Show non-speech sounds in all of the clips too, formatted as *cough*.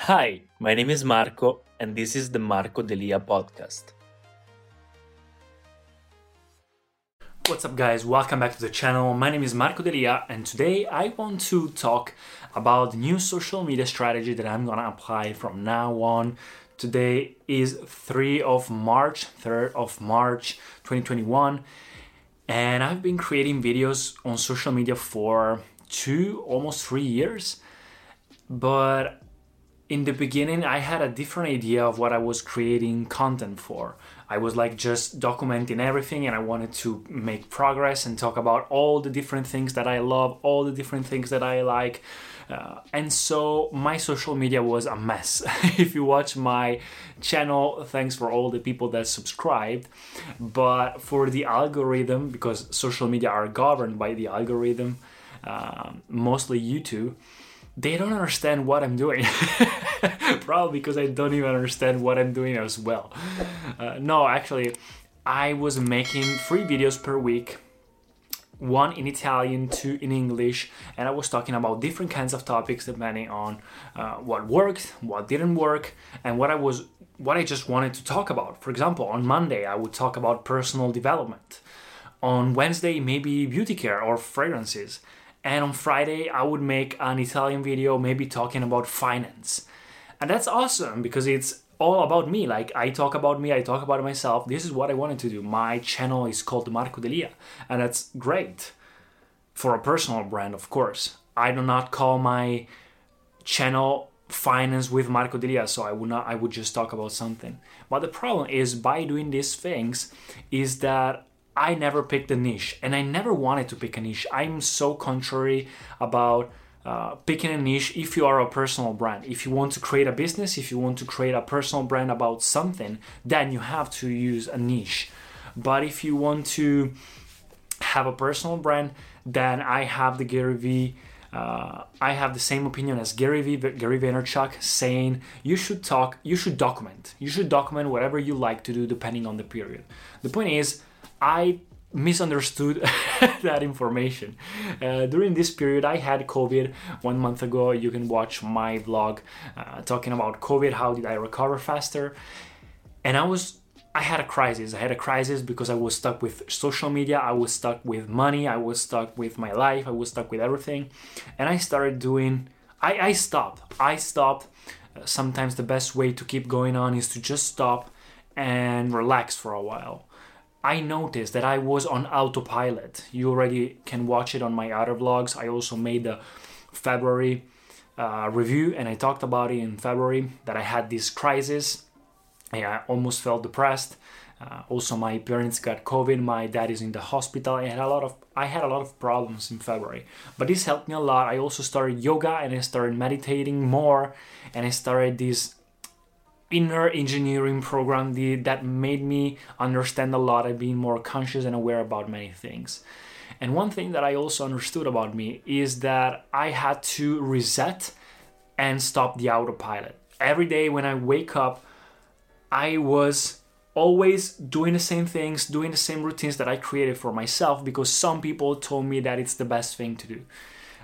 Hi, my name is Marco, and this is the Marco Delia podcast. What's up, guys? Welcome back to the channel. My name is Marco Delia, and today I want to talk about new social media strategy that I'm gonna apply from now on. Today is 3 of March, 3rd of March 2021, and I've been creating videos on social media for two, almost three years, but in the beginning i had a different idea of what i was creating content for. I was like just documenting everything and i wanted to make progress and talk about all the different things that i love all the different things that i like. Uh, and so my social media was a mess. *laughs* If you watch my channel thanks for all the people that subscribed. But for the algorithm because social media are governed by the algorithm uh, mostly youtube they don't understand what I'm doing. *laughs* Probably because I don't even understand what I'm doing as well. Uh, no, actually, I was making three videos per week one in Italian, two in English, and I was talking about different kinds of topics depending on uh, what worked, what didn't work, and what I was what I just wanted to talk about. For example, on Monday I would talk about personal development. On Wednesday, maybe beauty care or fragrances and on Friday I would make an Italian video maybe talking about finance. And that's awesome because it's all about me. Like I talk about me, I talk about myself. This is what I wanted to do. My channel is called Marco Delia, and that's great for a personal brand, of course. I do not call my channel finance with Marco Delia, so I would not I would just talk about something. But the problem is by doing these things is that I never picked a niche and I never wanted to pick a niche. I'm so contrary about uh, picking a niche if you are a personal brand. If you want to create a business, if you want to create a personal brand about something, then you have to use a niche. But if you want to have a personal brand, then I have the Gary Vee. Uh, I have the same opinion as Gary Vee, Gary Vaynerchuk, saying you should talk, you should document, you should document whatever you like to do depending on the period. The point is, I misunderstood *laughs* that information. Uh, during this period, I had COVID one month ago. You can watch my vlog uh, talking about COVID, how did I recover faster. And I was I had a crisis. I had a crisis because I was stuck with social media, I was stuck with money, I was stuck with my life, I was stuck with everything. And I started doing I, I stopped. I stopped. Uh, sometimes the best way to keep going on is to just stop and relax for a while I noticed that I was on autopilot. You already can watch it on my other vlogs. I also made the February uh, review and I talked about it in February that I had this crisis. I almost felt depressed. Uh, also, my parents got COVID. My dad is in the hospital. I had a lot of I had a lot of problems in February, but this helped me a lot. I also started yoga and I started meditating more, and I started this inner engineering program the, that made me understand a lot and being more conscious and aware about many things. And one thing that I also understood about me is that I had to reset and stop the autopilot. Every day when I wake up, I was always doing the same things, doing the same routines that I created for myself because some people told me that it's the best thing to do.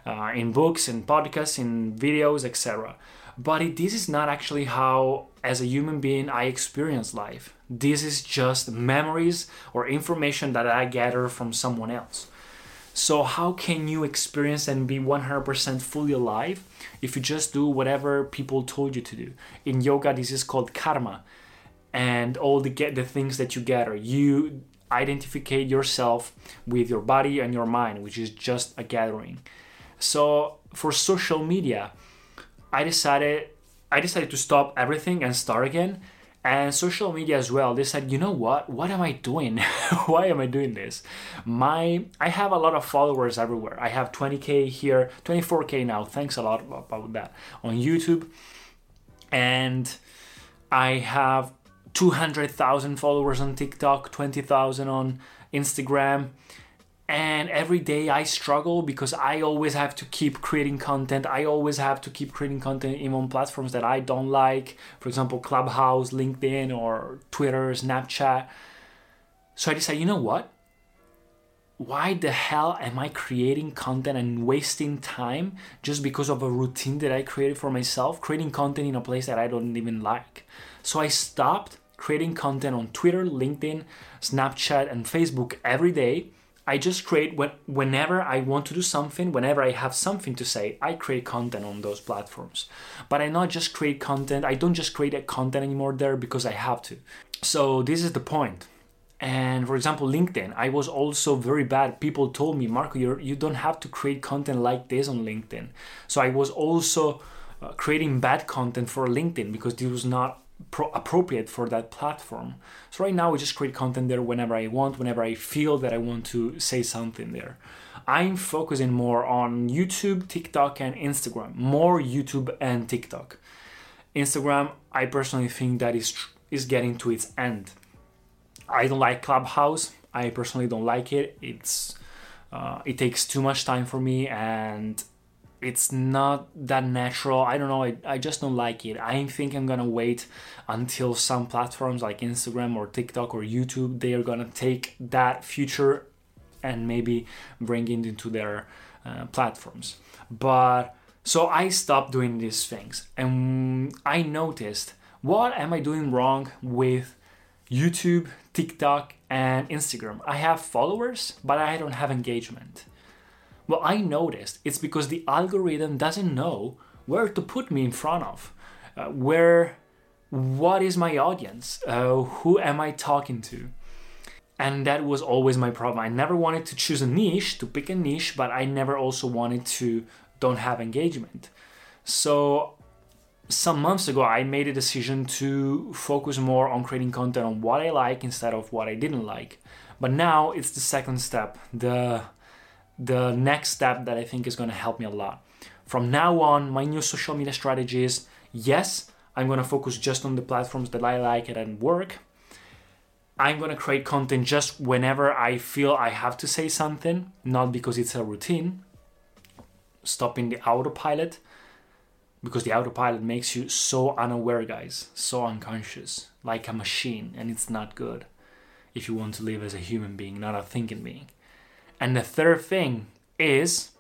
Uh, in books, in podcasts, in videos, etc. But it, this is not actually how, as a human being, I experience life. This is just memories or information that I gather from someone else. So, how can you experience and be 100% fully alive if you just do whatever people told you to do? In yoga, this is called karma, and all the get the things that you gather. You identify yourself with your body and your mind, which is just a gathering. So, for social media, I decided I decided to stop everything and start again. And social media as well. They said you know what? What am i doing? *laughs* Why am i doing this? My i have a lot of followers everywhere. I have 20k here 24k now. Thanks a lot about that on youtube. And i have 200000 followers on tiktok 20000 on instagram and every day I struggle because I always have to keep creating content. I always have to keep creating content even on platforms that I don't like, for example, Clubhouse, LinkedIn, or Twitter, Snapchat. So I decided, you know what? Why the hell am I creating content and wasting time just because of a routine that I created for myself, creating content in a place that I don't even like? So I stopped creating content on Twitter, LinkedIn, Snapchat, and Facebook every day I just create when, whenever I want to do something, whenever I have something to say, I create content on those platforms. But I not just create content, I don't just create a content anymore there because I have to. So this is the point. And for example, LinkedIn, I was also very bad. People told me, Marco, you're, you don't have to create content like this on LinkedIn. So I was also uh, creating bad content for LinkedIn because this was not pro- appropriate for that platform. So right now, I just create content there whenever I want, whenever I feel that I want to say something there. I'm focusing more on YouTube, TikTok, and Instagram. More YouTube and TikTok. Instagram, I personally think that is is getting to its end. I don't like Clubhouse. I personally don't like it. It's uh, it takes too much time for me, and it's not that natural. I don't know. I, I just don't like it. I think I'm gonna wait until some platforms like Instagram or TikTok or YouTube they are gonna take that future and maybe bring it into their uh, platforms. But so I stopped doing these things and I noticed what am I doing wrong with YouTube, TikTok, and Instagram? I have followers, but I don't have engagement. Well, I noticed it's because the algorithm doesn't know where to put me in front of, uh, where, what is my audience, uh, who am I talking to, and that was always my problem. I never wanted to choose a niche to pick a niche, but I never also wanted to don't have engagement. So some months ago, I made a decision to focus more on creating content on what I like instead of what I didn't like. But now it's the second step, the the next step that I think is going to help me a lot. From now on, my new social media strategy is yes, I'm going to focus just on the platforms that I like and work. I'm going to create content just whenever I feel I have to say something, not because it's a routine. Stopping the autopilot because the autopilot makes you so unaware, guys, so unconscious, like a machine, and it's not good if you want to live as a human being, not a thinking being. And the third thing is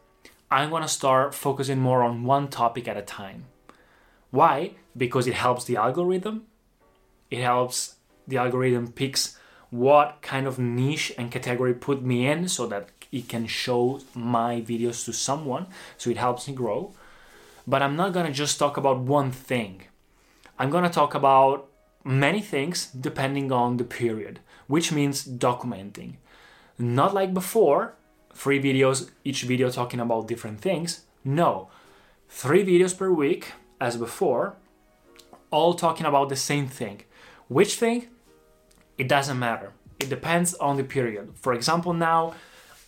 I'm going to start focusing more on one topic at a time. Why? Because it helps the algorithm. It helps the algorithm picks what kind of niche and category put me in so that it can show my videos to someone so it helps me grow. But I'm not going to just talk about one thing. I'm going to talk about many things depending on the period, which means documenting. Not like before, three videos, each video talking about different things. No, three videos per week, as before, all talking about the same thing. Which thing? It doesn't matter. It depends on the period. For example, now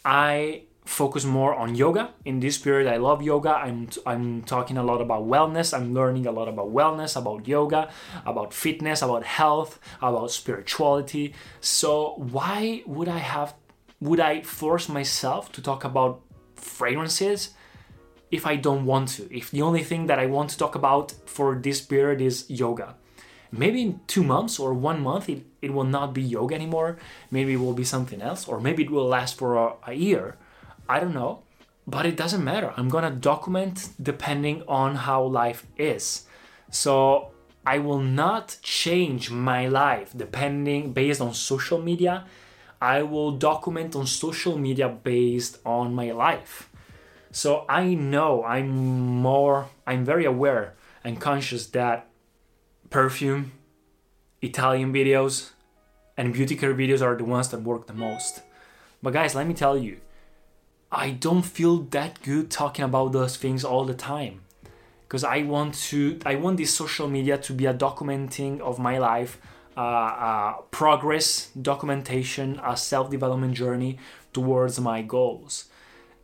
I focus more on yoga. In this period, I love yoga. I'm, I'm talking a lot about wellness. I'm learning a lot about wellness, about yoga, about fitness, about health, about spirituality. So, why would I have would I force myself to talk about fragrances if I don't want to? If the only thing that I want to talk about for this period is yoga. Maybe in two months or one month it, it will not be yoga anymore. Maybe it will be something else, or maybe it will last for a, a year. I don't know. But it doesn't matter. I'm gonna document depending on how life is. So I will not change my life depending based on social media I will document on social media based on my life. So I know I'm more, I'm very aware and conscious that perfume, Italian videos, and beauty care videos are the ones that work the most. But guys, let me tell you, I don't feel that good talking about those things all the time because I want to I want this social media to be a documenting of my life, uh, uh, progress, documentation, a self-development journey towards my goals.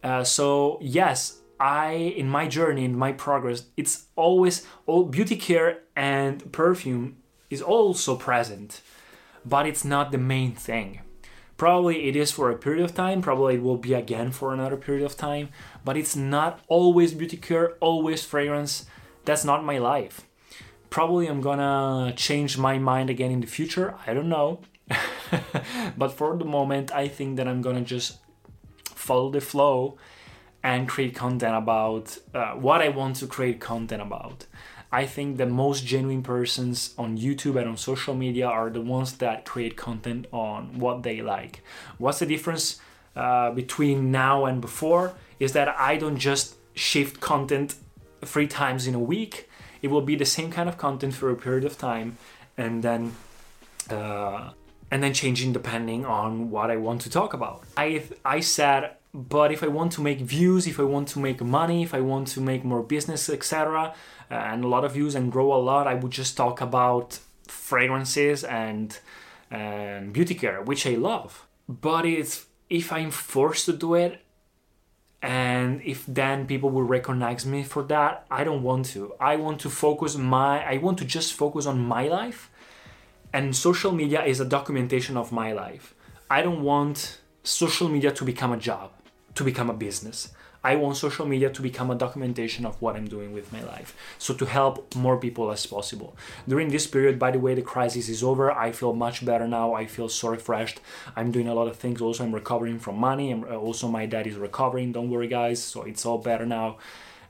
Uh, so yes, I in my journey, in my progress, it's always all beauty care and perfume is also present, but it's not the main thing. Probably it is for a period of time, probably it will be again for another period of time, but it's not always beauty care, always fragrance. That's not my life. Probably I'm gonna change my mind again in the future, I don't know. *laughs* but for the moment, I think that I'm gonna just follow the flow and create content about uh, what I want to create content about. I think the most genuine persons on YouTube and on social media are the ones that create content on what they like. What's the difference uh, between now and before? Is that I don't just shift content three times in a week. It will be the same kind of content for a period of time, and then uh, and then changing depending on what I want to talk about. I I said but if I want to make views, if I want to make money, if I want to make more business, etc., uh, and a lot of views and grow a lot, I would just talk about fragrances and and beauty care, which I love. But it's if I'm forced to do it, and if then people will recognize me for that, I don't want to. I want to focus my. I want to just focus on my life, and social media is a documentation of my life. I don't want social media to become a job to become a business. I want social media to become a documentation of what I'm doing with my life. So to help more people as possible. During this period, by the way, the crisis is over. I feel much better now. I feel so refreshed. I'm doing a lot of things. Also, I'm recovering from money. And also, my dad is recovering. Don't worry, guys. So it's all better now.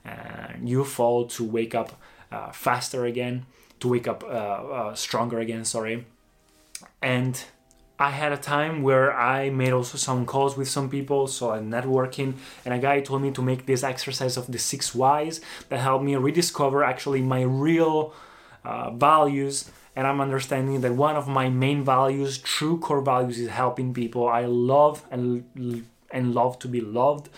And you fall to wake up uh, faster again, to wake up uh, uh, stronger again. Sorry. And I had a time where I made also some calls with some people, so I'm networking, and a guy told me to make this exercise of the six whys that helped me rediscover actually my real uh, values. And I'm understanding that one of my main values, true core values, is helping people. I love and and love to be loved.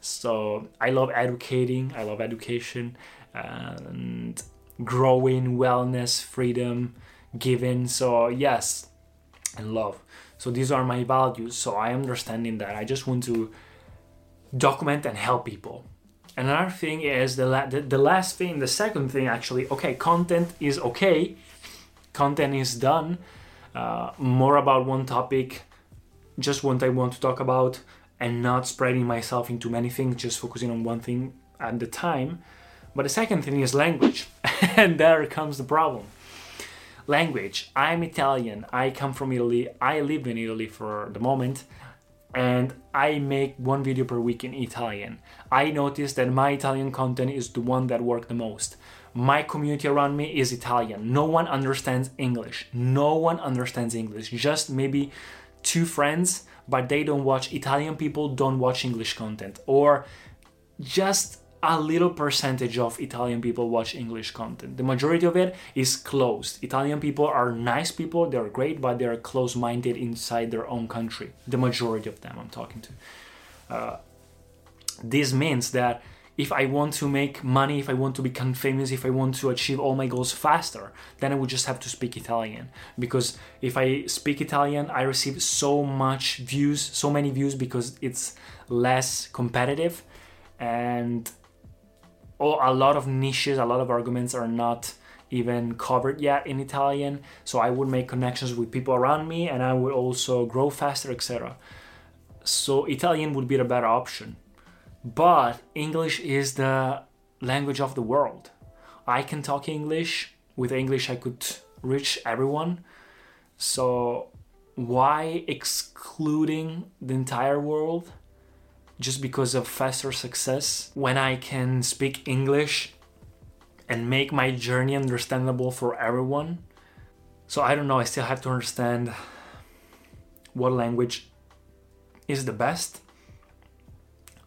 So I love educating. I love education and growing, wellness, freedom, giving. So yes, and love. So these are my values. So I understanding that I just want to document and help people. Another thing is the, la- the, the last thing, the second thing actually. Okay, content is okay. Content is done. Uh, more about one topic, just what I want to talk about, and not spreading myself into many things, just focusing on one thing at the time. But the second thing is language, *laughs* and there comes the problem language. I'm Italian. I come from Italy. I live in Italy for the moment. And I make one video per week in Italian. I noticed that my Italian content is the one that worked the most. My community around me is Italian. No one understands English. No one understands English. Just maybe two friends, but they don't watch Italian people don't watch English content or just a little percentage of Italian people watch English content. The majority of it is closed. Italian people are nice people, they're great, but they're close minded inside their own country. The majority of them I'm talking to. Uh, this means that if I want to make money, if I want to become famous, if I want to achieve all my goals faster, then I would just have to speak Italian. Because if I speak Italian, I receive so much views, so many views because it's less competitive and oh, a lot of niches, a lot of arguments are not even covered yet in Italian. So I would make connections with people around me and I would also grow faster, etc. So Italian would be the better option. But English is the language of the world. I can talk English. With English, I could reach everyone. So why excluding the entire world? Just because of faster success when I can speak English and make my journey understandable for everyone. So I don't know, I still have to understand what language is the best.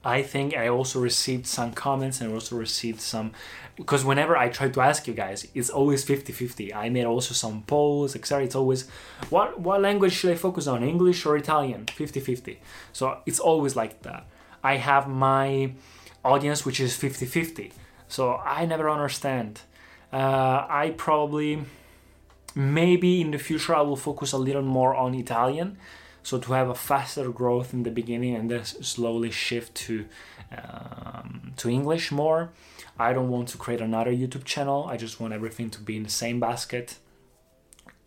I think I also received some comments and also received some because whenever I try to ask you guys, it's always 50-50. I made also some polls, etc. It's always what what language should I focus on, English or Italian? 50-50. So it's always like that. I have my audience which is 50-50. So I never understand. Uh, I probably maybe in the future I will focus a little more on Italian so to have a faster growth in the beginning and then slowly shift to um, to English more. I don't want to create another YouTube channel. I just want everything to be in the same basket,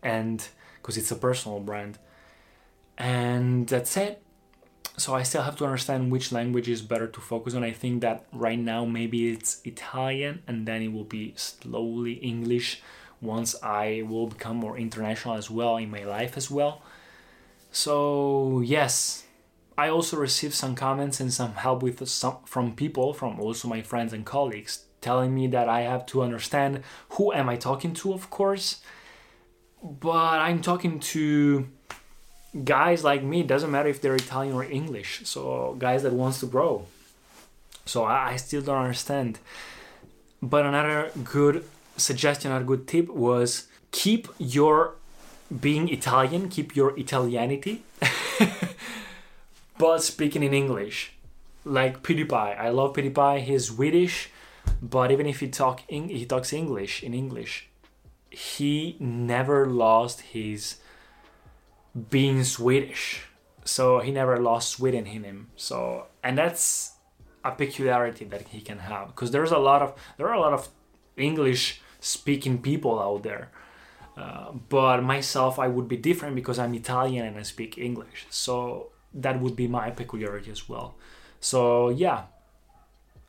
and because it's a personal brand, and that's it. So I still have to understand which language is better to focus on. I think that right now maybe it's Italian, and then it will be slowly English once I will become more international as well in my life as well. So yes, I also received some comments and some help with some from people, from also my friends and colleagues, telling me that I have to understand who am I talking to, of course, but I'm talking to guys like me. Doesn't matter if they're Italian or English. So guys that wants to grow. So I, I still don't understand. But another good suggestion, another good tip was keep your being Italian, keep your Italianity, *laughs* but speaking in English. Like PewDiePie, I love PewDiePie. He's Swedish, but even if he talk he talks English in English, he never lost his being Swedish. So he never lost Sweden in him. So and that's a peculiarity that he can have because there's a lot of there are a lot of English speaking people out there uh, but myself, I would be different because I'm Italian and I speak English. So that would be my peculiarity as well. So yeah,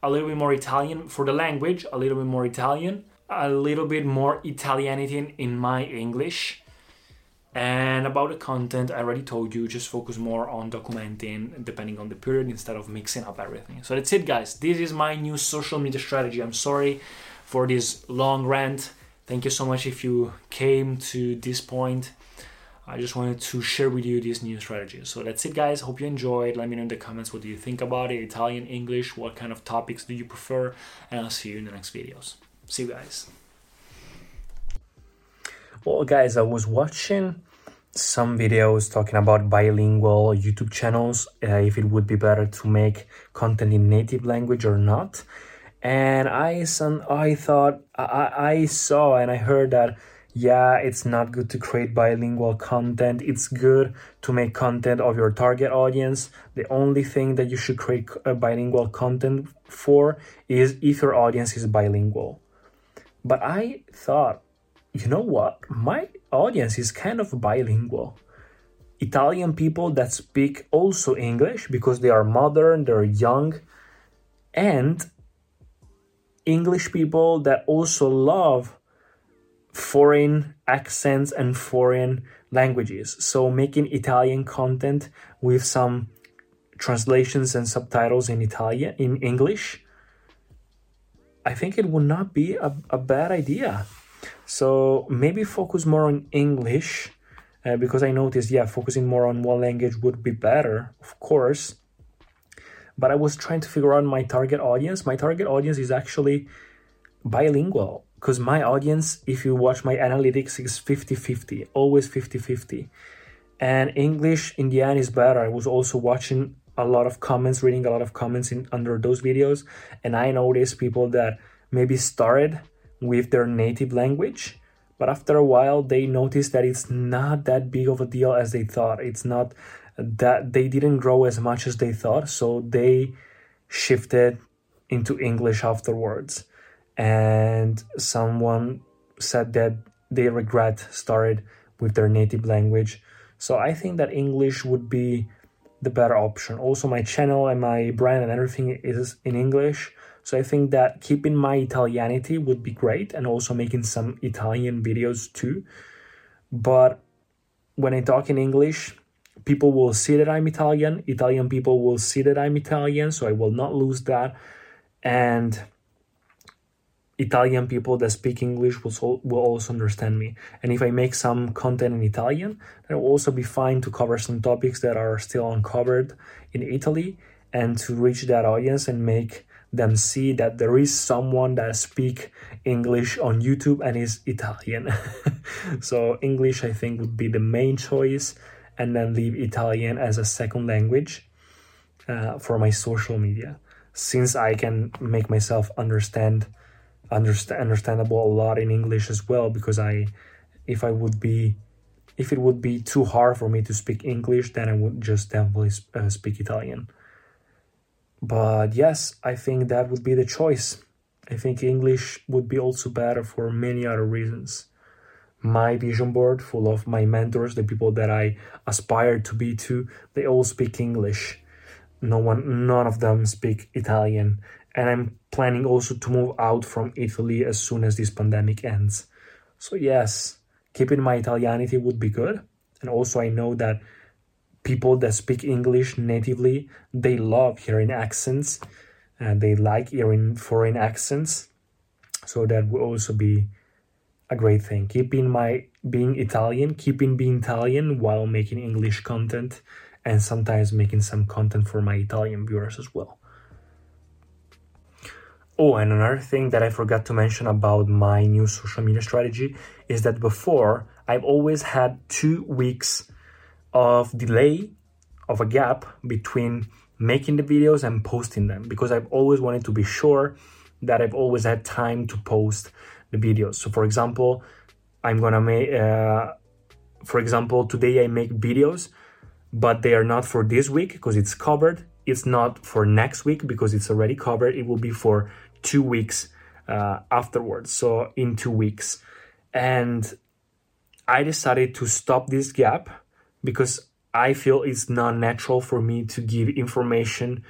a little bit more Italian for the language, a little bit more Italian, a little bit more Italianity in my English. And about the content, I already told you, just focus more on documenting depending on the period instead of mixing up everything. So that's it, guys. This is my new social media strategy. I'm sorry for this long rant thank you so much if you came to this point. I just wanted to share with you this new strategy. So that's it, guys. Hope you enjoyed. Let me know in the comments what do you think about it Italian, English, what kind of topics do you prefer, and I'll see you in the next videos. See you guys. Well, guys, I was watching some videos talking about bilingual YouTube channels, uh, if it would be better to make content in native language or not. And I some I thought I, I saw and I heard that yeah it's not good to create bilingual content. It's good to make content of your target audience. The only thing that you should create bilingual content for is if your audience is bilingual. But I thought you know what my audience is kind of bilingual Italian people that speak also English because they are modern they're young and English people that also love foreign accents and foreign languages. So making Italian content with some translations and subtitles in Italian in English, I think it would not be a, a bad idea. So maybe focus more on English uh, because I noticed, yeah, focusing more on one language would be better, of course but I was trying to figure out my target audience. My target audience is actually bilingual because my audience, if you watch my analytics, is 50 50, always 50 50. And English in the end is better. I was also watching a lot of comments, reading a lot of comments in under those videos, and I noticed people that maybe started with their native language, but after a while they noticed that it's not that big of a deal as they thought. It's not that they didn't grow as much as they thought, so they shifted into English afterwards. And someone said that they regret started with their native language. So I think that English would be the better option. Also, my channel and my brand and everything is in English. So I think that keeping my Italianity would be great and also making some Italian videos too. But when I talk in English, people will see that I'm Italian. Italian people will see that I'm Italian, so I will not lose that. And Italian people that speak English will, will also understand me. And if I make some content in Italian, it will also be fine to cover some topics that are still uncovered in Italy and to reach that audience and make them see that there is someone that speak English on YouTube and is Italian. *laughs* so English I think would be the main choice and then leave Italian as a second language uh, for my social media since I can make myself understand understand understandable a lot in English as well because I if I would be if it would be too hard for me to speak English then I would just definitely uh, speak Italian but yes I think that would be the choice I think English would be also better for many other reasons my vision board full of my mentors the people that I aspire to be to they all speak English no one none of them speak Italian and I'm planning also to move out from Italy as soon as this pandemic ends. So yes, keeping my Italianity would be good. And also I know that people that speak English natively, they love hearing accents and they like hearing foreign accents. So that will also be a great thing. Keeping my being Italian, keeping being Italian while making English content and sometimes making some content for my Italian viewers as well. Oh, and another thing that I forgot to mention about my new social media strategy is that before I've always had two weeks of delay, of a gap between making the videos and posting them because I've always wanted to be sure that I've always had time to post the videos. So, for example, I'm gonna make, uh, for example, today I make videos, but they are not for this week because it's covered. It's not for next week because it's already covered. It will be for two weeks uh, afterwards. So in two weeks. And I decided to stop this gap because I feel it's not natural for me to give information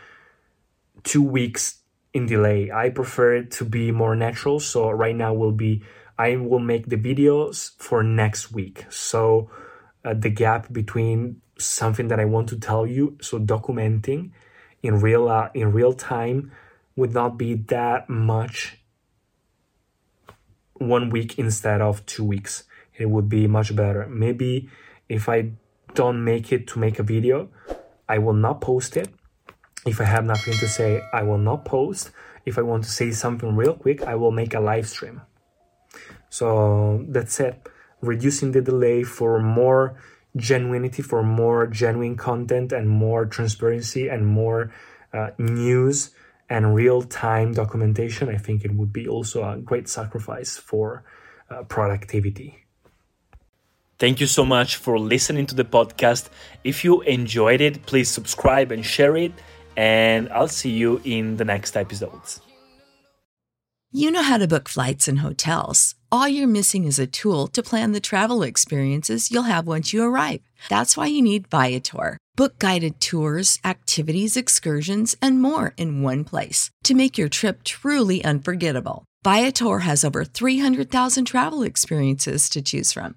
two weeks in delay. I prefer it to be more natural. So right now will be I will make the videos for next week. So uh, the gap between something that I want to tell you, so documenting in real uh, in real time would not be that much one week instead of two weeks. It would be much better. Maybe if I don't make it to make a video, I will not post it. If I have nothing to say, I will not post. If I want to say something real quick, I will make a live stream. So that's it. Reducing the delay for more genuinity, for more genuine content and more transparency and more uh, news and real time documentation, I think it would be also a great sacrifice for uh, productivity. Thank you so much for listening to the podcast. If you enjoyed it, please subscribe and share it. And I'll see you in the next episodes. You know how to book flights and hotels. All you're missing is a tool to plan the travel experiences you'll have once you arrive. That's why you need Viator. Book guided tours, activities, excursions, and more in one place to make your trip truly unforgettable. Viator has over 300,000 travel experiences to choose from.